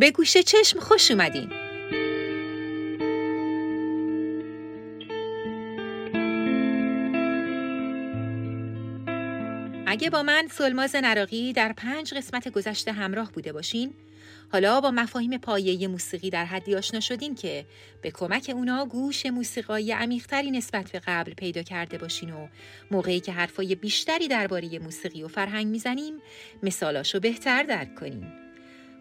به گوشه چشم خوش اومدین. اگه با من سلماز نراقی در پنج قسمت گذشته همراه بوده باشین حالا با مفاهیم پایه موسیقی در حدی آشنا شدین که به کمک اونا گوش موسیقایی عمیقتری نسبت به قبل پیدا کرده باشین و موقعی که حرفای بیشتری درباره موسیقی و فرهنگ می‌زنیم مثالاشو بهتر درک کنیم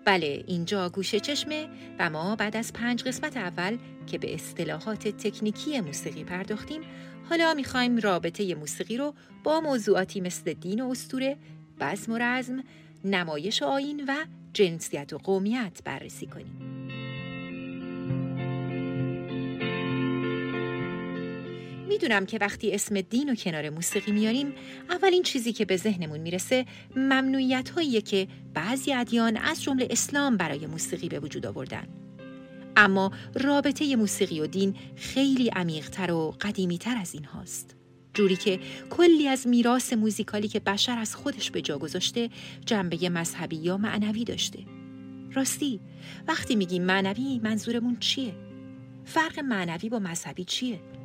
بله اینجا گوشه چشمه و ما بعد از پنج قسمت اول که به اصطلاحات تکنیکی موسیقی پرداختیم حالا می‌خوایم رابطه موسیقی رو با موضوعاتی مثل دین و استوره، بزم و رزم، نمایش و آین و جنسیت و قومیت بررسی کنیم. می‌دونم که وقتی اسم دین و کنار موسیقی میاریم اولین چیزی که به ذهنمون می‌رسه ممنوعیت هاییه که بعضی ادیان از جمله اسلام برای موسیقی به وجود آوردن. اما رابطه موسیقی و دین خیلی عمیقتر و قدیمیتر از این هاست. جوری که کلی از میراث موزیکالی که بشر از خودش به جا گذاشته جنبه مذهبی یا معنوی داشته. راستی وقتی میگیم معنوی منظورمون چیه؟ فرق معنوی با مذهبی چیه؟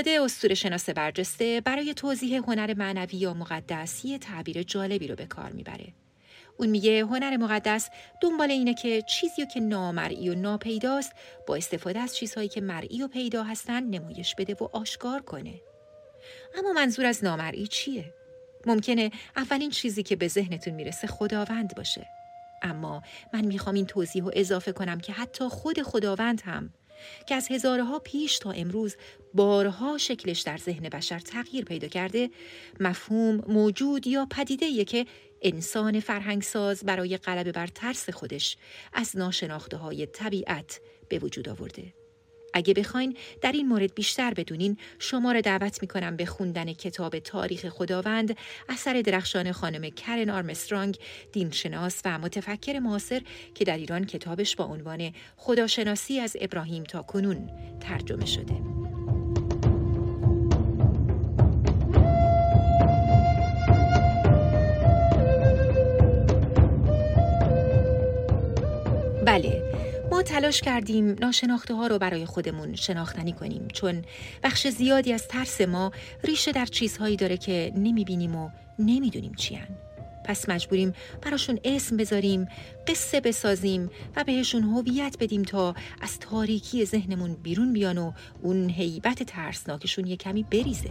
الیاده استور شناس برجسته برای توضیح هنر معنوی یا مقدس یه تعبیر جالبی رو به کار می‌بره. اون میگه هنر مقدس دنبال اینه که چیزی که نامرئی و ناپیداست با استفاده از چیزهایی که مرئی و پیدا هستن نمایش بده و آشکار کنه. اما منظور از نامرئی چیه؟ ممکنه اولین چیزی که به ذهنتون می‌رسه خداوند باشه. اما من می‌خوام این توضیح رو اضافه کنم که حتی خود خداوند هم که از هزارها پیش تا امروز بارها شکلش در ذهن بشر تغییر پیدا کرده مفهوم موجود یا پدیده که انسان فرهنگساز برای غلبه بر ترس خودش از ناشناخته های طبیعت به وجود آورده. اگه بخواین در این مورد بیشتر بدونین شما را دعوت می‌کنم به خوندن کتاب تاریخ خداوند اثر درخشان خانم کرن آرمسترانگ دینشناس و متفکر معاصر که در ایران کتابش با عنوان خداشناسی از ابراهیم تا کنون ترجمه شده. تلاش کردیم ناشناخته ها رو برای خودمون شناختنی کنیم چون بخش زیادی از ترس ما ریشه در چیزهایی داره که نمی‌بینیم و نمی‌دونیم چیان. پس مجبوریم براشون اسم بذاریم، قصه بسازیم و بهشون هویت بدیم تا از تاریکی ذهنمون بیرون بیان و اون هیبت ترسناکشون یه کمی بریزه.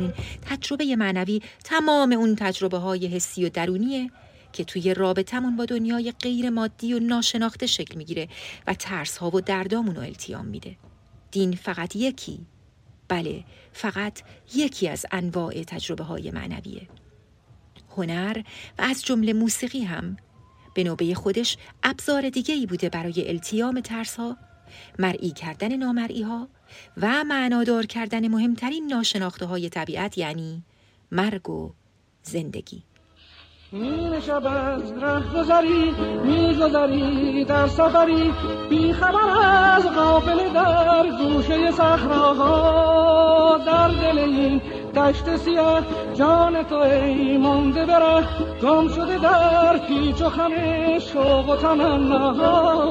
بنابراین تجربه معنوی تمام اون تجربه های حسی و درونیه که توی رابطمون با دنیای غیر مادی و ناشناخته شکل می‌گیره و ترس ها و دردامون رو التیام میده. دین فقط یکی بله فقط یکی از انواع تجربه های معنویه. هنر و از جمله موسیقی هم به نوبه خودش ابزار دیگه ای بوده برای التیام ترس ها، مرئی کردن نامرئی ها و معنادار کردن مهمترین ناشناخته های طبیعت یعنی مرگ و زندگی. این شب از ره گذری میگذری در سفری بی خبر از غافل در گوشه صحراها در دل این دشت سیاه جان تو ای مونده بره. گم شده در پیچ و خم شوق و تمناها.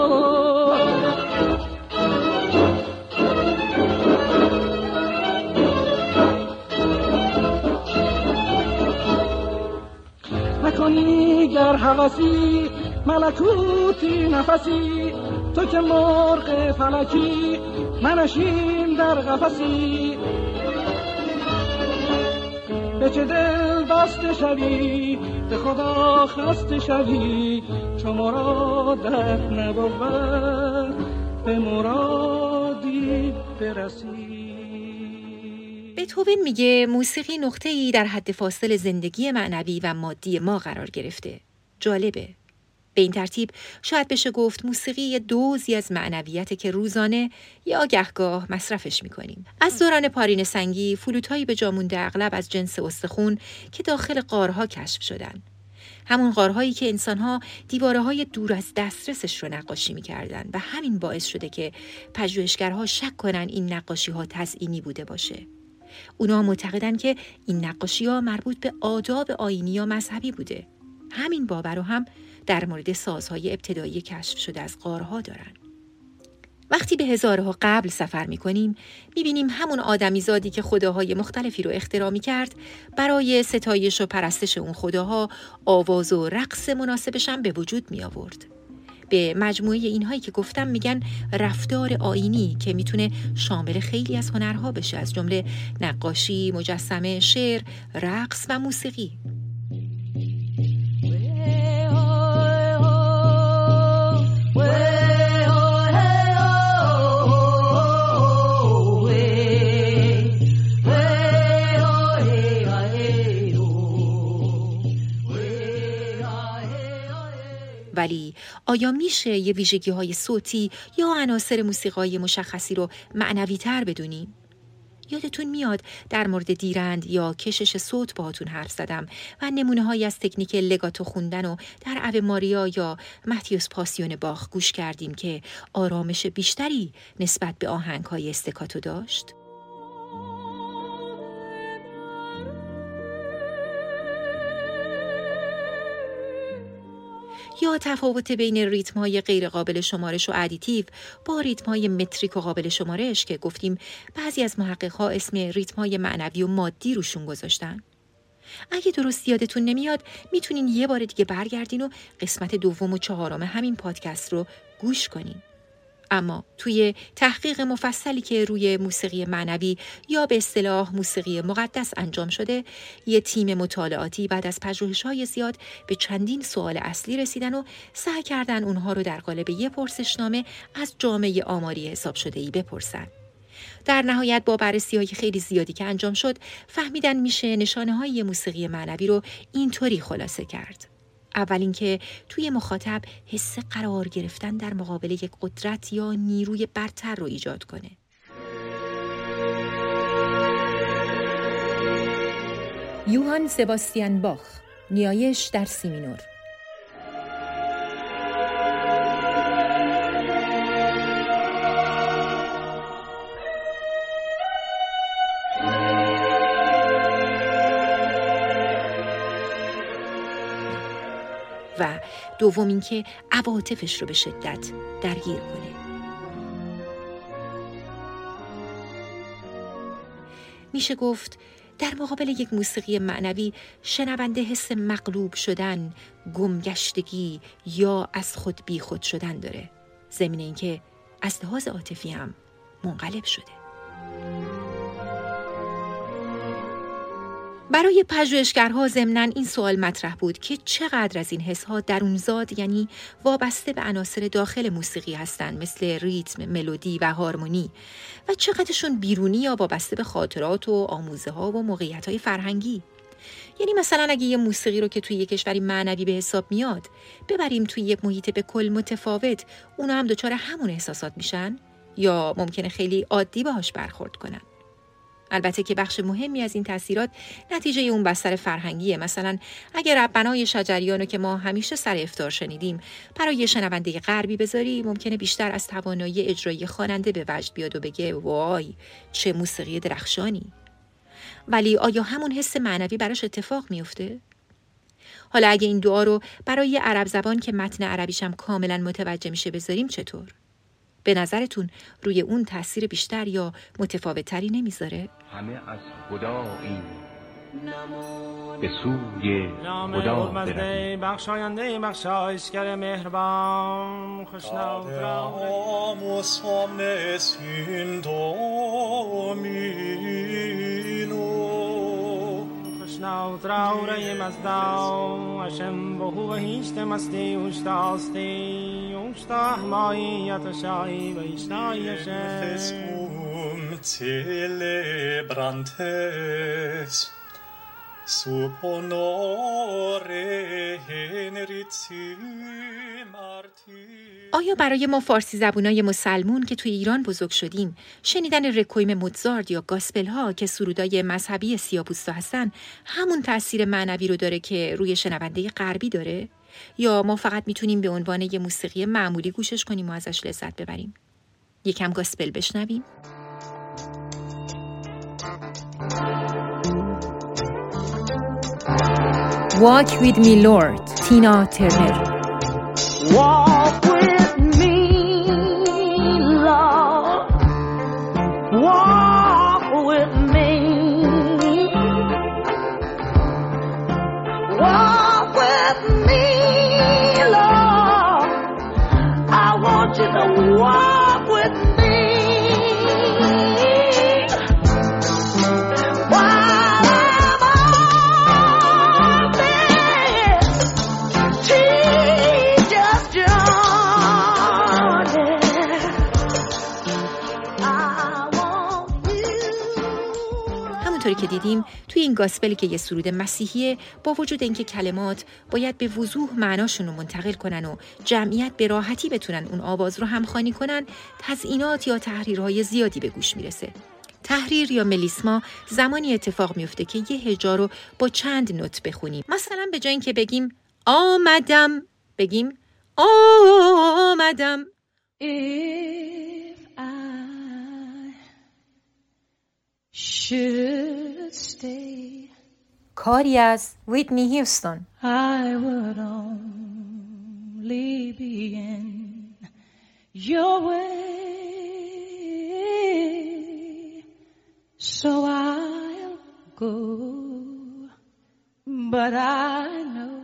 کنی گر حوثی ملکوتی نفسی. تو که مرغ فلکی منشین در قفسی. به چه دل بسته شوی؟ به خدا خسته شوی؟ چو مرادت نبود به مرادی برسی. بتوون میگه موسیقی نقطه ای در حد فاصل زندگی معنوی و مادی ما قرار گرفته. جالبه. به این ترتیب شاید بشه گفت موسیقی دوزی از معنویت که روزانه یا گهگاه مصرفش می‌کنیم. از دوران پارین سنگی فلوتهایی به جامونده اغلب از جنس استخون که داخل قارها کشف شدن. همون قارهایی که انسانها دیواره های دور از دسترسش رو نقاشی می‌کردن و همین باعث شده که پژوهشگرها شک کنن این نقاشی ها تزئینی بوده باشه. اونا معتقدن که این نقاشی ها مربوط به آداب آینی یا مذهبی بوده. همین باور رو هم در مورد سازهای ابتدایی کشف شده از قارها دارن. وقتی به هزارها قبل سفر می کنیم می بینیم همون آدمی زادی که خداهای مختلفی رو اختراع می کرد برای ستایش و پرستش اون خداها آواز و رقص مناسبش هم به وجود می آورد. به مجموعه اینهایی که گفتم میگن رفتار آینی که می‌تونه شامل خیلی از هنرها بشه از جمله نقاشی، مجسمه، شعر، رقص و موسیقی. ولی آیا میشه یه ویژگی های صوتی یا عناصر موسیقای مشخصی رو معنوی تر بدونیم؟ یادتون میاد در مورد دیرند یا کشش صوت باهاتون حرف زدم و نمونه های از تکنیک لگاتو خوندن و در او ماریا یا متیوس پاسیون باخ گوش کردیم که آرامش بیشتری نسبت به آهنگ های استکاتو داشت؟ یا تفاوت بین ریتم های غیر قابل شمارش و additive با ریتم های متریک و قابل شمارش که گفتیم بعضی از محقق ها اسم ریتم های معنوی و مادی روشون گذاشتن. اگه درست یادتون نمیاد می‌تونین یه بار دیگه برگردین و قسمت دوم و چهارم همین پادکست رو گوش کنین. اما توی تحقیق مفصلی که روی موسیقی معنوی یا به اصطلاح موسیقی مقدس انجام شده یه تیم مطالعاتی بعد از های زیاد به چندین سوال اصلی رسیدن و سعی کردن اونها رو در قالب یه پرسشنامه از جامعه آماری حساب شده ای بپرسن. در نهایت با بررسی های خیلی زیادی که انجام شد فهمیدن میشه نشانه های موسیقی معنوی رو اینطوری خلاصه کرد. اول اینکه توی مخاطب حس قرار گرفتن در مقابل یک قدرت یا نیروی برتر رو ایجاد کنه. یوهان سباستیان باخ نیایش در سیمینور دوم اینکه عواطفش رو به شدت درگیر کنه میشه گفت در مقابل یک موسیقی معنوی شنونده حس مغلوب شدن، گمگشتگی یا از خود بی خود شدن داره. زمین اینکه از لحاظ عاطفی هم منقلب شده. برای پژوهشگرها ضمنا این سوال مطرح بود که چقدر از این حسها درونزاد یعنی وابسته به عناصر داخل موسیقی هستند مثل ریتم، ملودی و هارمونی و چقدرشون بیرونی یا وابسته به خاطرات و آموزه ها و موقعیت های فرهنگی؟ یعنی مثلا اگه یه موسیقی رو که توی یه کشوری معنوی به حساب میاد ببریم توی یک محیط به کل متفاوت اونا هم دچار همون احساسات میشن؟ یا ممکنه خیلی عادی باهاش برخورد کنن؟ البته که بخش مهمی از این تاثیرات نتیجه اون بستر فرهنگیه. مثلا اگر ربنای شجریانو که ما همیشه سر افتار شنیدیم برای شنونده غربی بذاری ممکنه بیشتر از توانایی اجرایی خواننده به وجد بیاد و بگه وای چه موسیقی درخشانی. ولی آیا همون حس معنوی براش اتفاق میفته حالا اگه این دعا رو برای عرب زبان که متن عربیشم کاملا متوجه میشه بذاریم چطور؟ به نظرتون روی اون تاثیر بیشتر یا متفاوتتری نمی‌ذاره؟ همه از خدا این به سوی خدا بخشاینده بخشایشگر مهربان. خوشنام خوشناو تراوره مزداو اشم بهو هیشت مستی اوشتاستی اوشتا احماییت شایی و ایشنایشم celebrantes sub honore آیا برای ما فارسی زبونای مسلمون که توی ایران بزرگ شدیم شنیدن رکویم موزارد یا گاسپل ها که سرودای مذهبی سیاپوستا هستن همون تاثیر معنوی رو داره که روی شنونده غربی داره؟ یا ما فقط می‌تونیم به عنوان یه موسیقی معمولی گوشش کنیم و ازش لذت ببریم؟ یکم گاسپل بشنویم. Walk with me Lord. تینا ترنر همونطوری که دیدیم توی این گاسپلی که یه سرود مسیحیه با وجود اینکه کلمات باید به وضوح معناشون رو منتقل کنن و جمعیت به راحتی بتونن اون آواز رو همخوانی کنن تزئینات یا تحریرهای زیادی به گوش می‌رسه. تحریر یا ملیسما زمانی اتفاق میفته که یه هجا رو با چند نوت بخونیم. مثلا به جای اینکه بگیم آمدم بگیم آمدم. Should stay, کاری از ویتنی هیوستون I would only be in your way. So I'll go, but I know.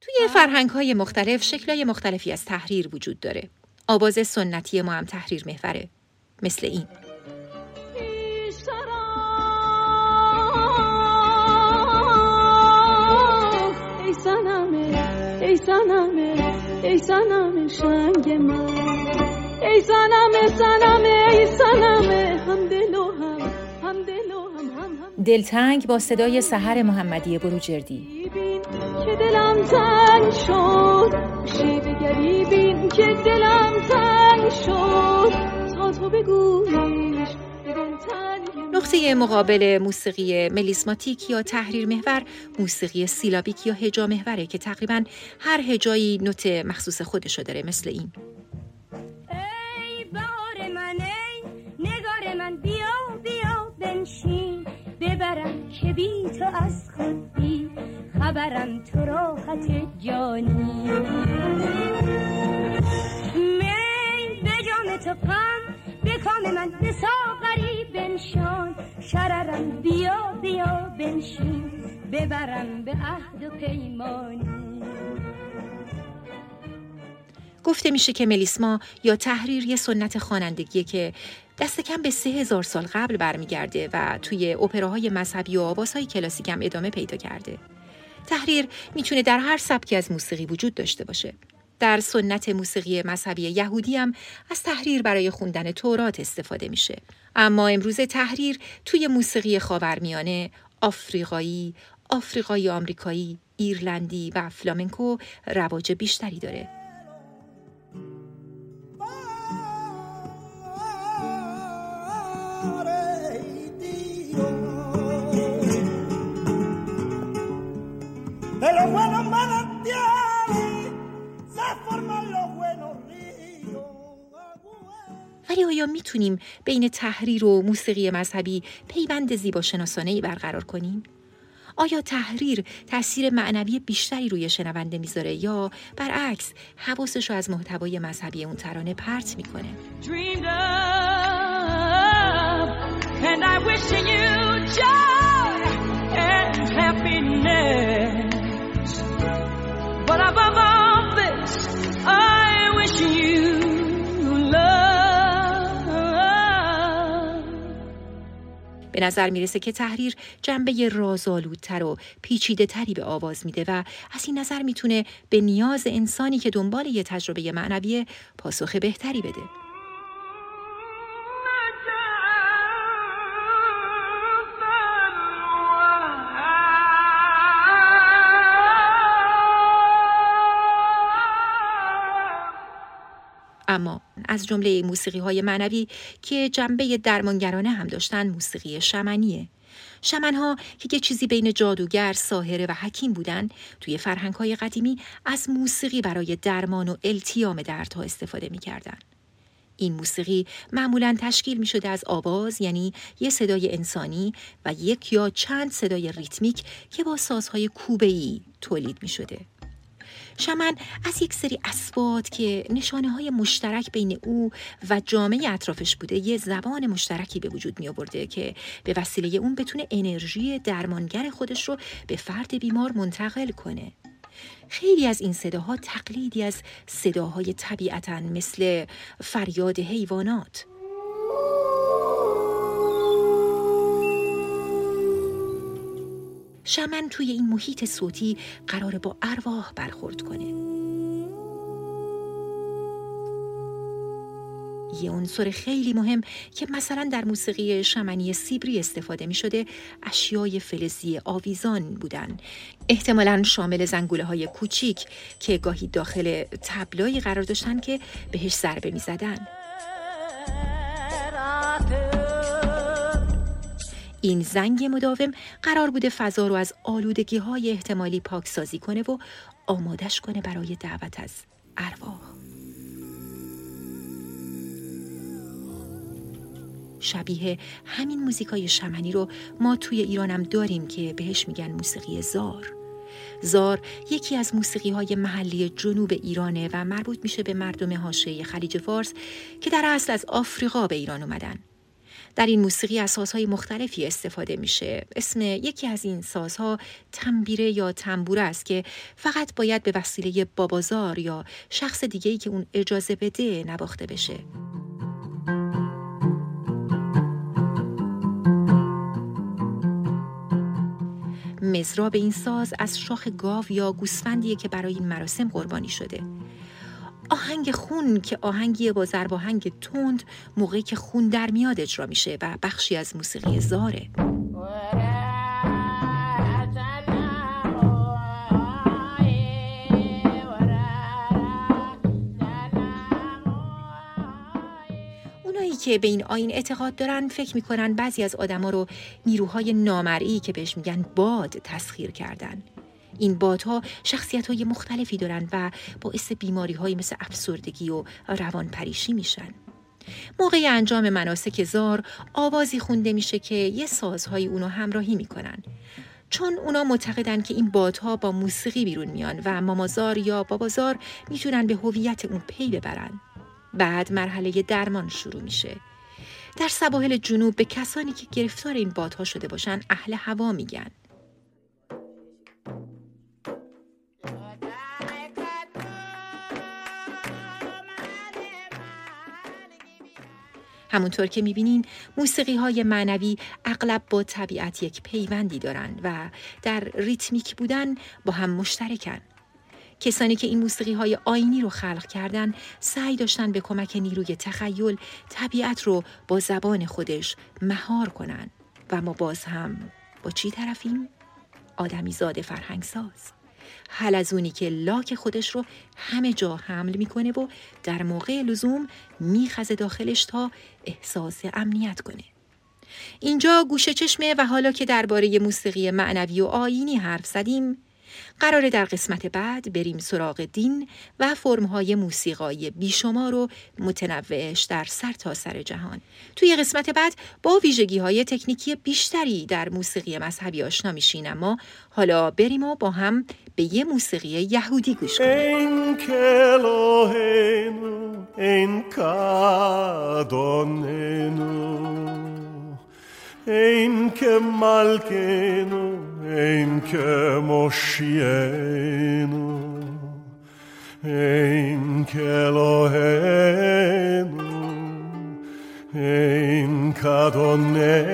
توی فرهنگ های مختلف شکلهای مختلفی از تحریر وجود داره. آواز سنتی ما هم تحریر محوره. مثل این. ای سنمه ای سنمه شنگ من. ای سنمه سنمه ای سنمه هم دل و هم هم دل و هم هم هم. دلتنگ با صدای سحر محمدی بروجردی. که دلم تنگ شد شی بگری بین که دلم تنگ شد. تا تو بگویش نقطه مقابل موسیقی ملیسماتیک یا تحریر محور موسیقی سیلابیک یا هجا محوره که تقریبا هر هجایی نوت مخصوص خودشو داره مثل این. ای بهار من ای نگار من بیا بیا بنشین. ببرم که بی تو از خود بی خبرم تو راحت جانی. می به جام تو پم به کام من به بنشین ببرم به عهد و پیمانی گفته میشه که ملیسما یا تحریر یه سنت خوانندگیه که دست کم به سه هزار سال قبل برمیگرده و توی اپراهای مذهبی و آوازهای کلاسیک هم ادامه پیدا کرده. تحریر می‌تونه در هر سبکی از موسیقی وجود داشته باشه. در سنت موسیقی مذهبی یهودی هم از تحریر برای خوندن تورات استفاده میشه. اما امروز تحریر توی موسیقی خاورمیانه، آفریقایی، آفریقایی آمریکایی، ایرلندی و فلامنکو رواج بیشتری داره. می‌تونیم بین تحریر و موسیقی مذهبی پیوند زیباشناسانه ای برقرار کنیم؟ آیا تحریر تاثیر معنوی بیشتری روی شنونده می‌ذاره یا برعکس حواسش رو از محتوای مذهبی اون ترانه پرت می‌کنه؟ به نظر می‌رسه که تحریر جنبه رازآلودتر و پیچیده تری به آواز میده و از این نظر می‌تونه به نیاز انسانی که دنبال یه تجربه معنوی پاسخ بهتری بده. اما از جمله موسیقی های معنوی که جنبه درمانگرانه هم داشتن موسیقی شمنیه. شمنها که یه چیزی بین جادوگر، ساهره و حکیم بودن توی فرهنگ های قدیمی از موسیقی برای درمان و التیام دردها استفاده می‌کردن. این موسیقی معمولا تشکیل می شده از آواز یعنی یه صدای انسانی و یک یا چند صدای ریتمیک که با سازهای کوبه‌ای تولید می شده. شمن از یک سری اسبات که نشانه های مشترک بین او و جامعه اطرافش بوده یه زبان مشترکی به وجود می آورده که به وسیله اون بتونه انرژی درمانگر خودش رو به فرد بیمار منتقل کنه. خیلی از این صداها تقلیدی از صداهای طبیعتا مثل فریاد حیوانات. شمن توی این محیط صوتی قرار با ارواح برخورد کنه یه عنصر خیلی مهم که مثلا در موسیقی شمنی سیبری استفاده می شده اشیای فلزی آویزان بودن احتمالا شامل زنگوله های کوچیک که گاهی داخل تبلایی قرار داشتن که بهش ضربه می زدن. این زنگ مداوم قرار بوده فضا رو از آلودگی های احتمالی پاکسازی کنه و آمادش کنه برای دعوت از ارواح. شبیه همین موزیکای شمنی رو ما توی ایرانم داریم که بهش میگن موسیقی زار. زار یکی از موسیقی های محلی جنوب ایرانه و مربوط میشه به مردم حاشیه خلیج فارس که در اصل از آفریقا به ایران اومدن. در این موسیقی از سازهای مختلفی استفاده میشه. اسم یکی از این سازها تنبیره یا تنبوره است که فقط باید به وسیله بابازار یا شخص دیگهی که اون اجازه بده نواخته بشه. مزراب این ساز از شاخ گاو یا گوسفندیه که برای این مراسم قربانی شده. آهنگ خون که آهنگی با ضرب آهنگ تند موقعی که خون در میاد اجرا میشه و بخشی از موسیقی زاره. که به این آین اعتقاد دارن فکر می‌کنن بعضی از آدما رو نیروهای نامرئی که بهش میگن باد تسخیر کردن. این بادها شخصیت های مختلفی دارند و باعث بیماری های مثل افسردگی و روان پریشی میشن. موقع انجام مناسک زار آوازی خونده میشه که یه سازهای اونو همراهی می‌کنن. چون اونا معتقدن که این بادها با موسیقی بیرون میان و مامازار یا بابازار می‌تونن به هویت اون پی ببرن. بعد مرحله درمان شروع میشه. در سواحل جنوب به کسانی که گرفتار این بادها شده باشن اهل هوا میگن. همونطور که می‌بینین موسیقی های معنوی اغلب با طبیعت یک پیوندی دارند و در ریتمیک بودن با هم مشترکن. کسانی که این موسیقی های آینی رو خلق کردن سعی داشتن به کمک نیروی تخیل طبیعت رو با زبان خودش مهار کنن و ما باز هم با چی طرفیم؟ آدمی زاد فرهنگ ساز. حل از اونی که لاک خودش رو همه جا حمل می‌کنه و در موقع لزوم میخزه داخلش تا احساس امنیت کنه. اینجا گوشه چشمه و حالا که درباره موسیقی معنوی و آینی حرف زدیم قراره در قسمت بعد بریم سراغ دین و فرمهای موسیقایی بیشمار و متنوعش در سر تا سر جهان. توی قسمت بعد با ویژگی های تکنیکی بیشتری در موسیقی مذهبی آشنا میشین اما حالا بریم و با هم به یه موسیقی یهودی گوش کنیم. אין כמלכנו, אין כמושיענו, אין כאלוהינו, אין כאדוננו,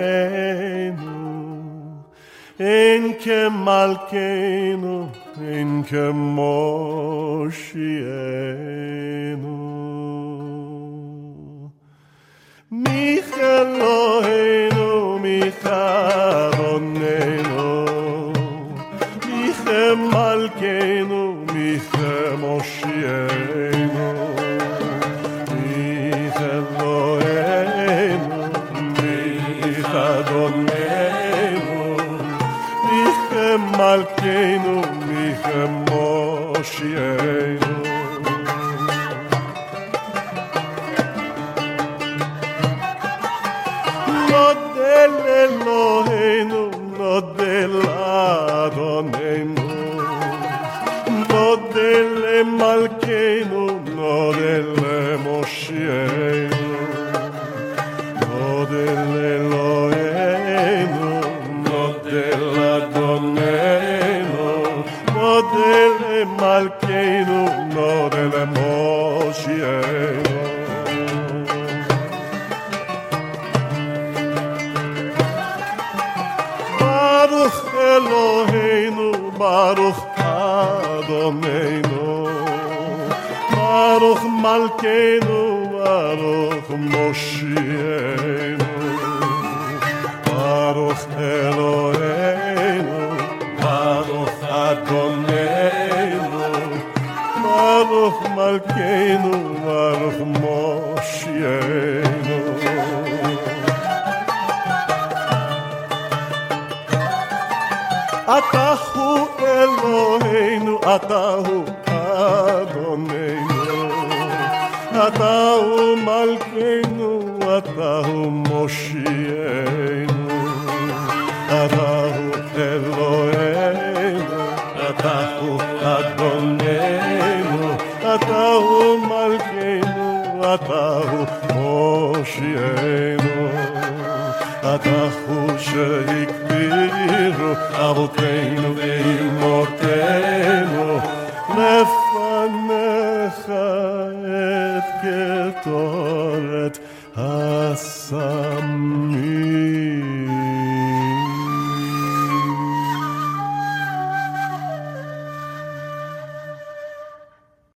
אין כמלכנו, אין כמושיענו. Μιχελοένο, Μιχαρονένο, Μιχεμαλκένο, Μιχεμοσιένο, Μιχελοένο, Μιχαρονένο, Μιχεμαλκένο, Μιχεμοσιένο, Elohim. אלוהינו, ברוך אדוננו, ברוך מלכנו, ברוך מושיענו, ברוך אלוהינו, ברוך אדוננו, ברוך מלכנו, ברוך מושיענו. אתה הוא אלוהינו, אתה הוא אדוננו, אתה הוא מלכנו, אתה הוא מושיענו, אתה הוא אלוהינו, אתה הוא אדוננו, אתה הוא מלכנו, אתה הוא מושיענו. אתה הוא שהגבירו אבותינו morte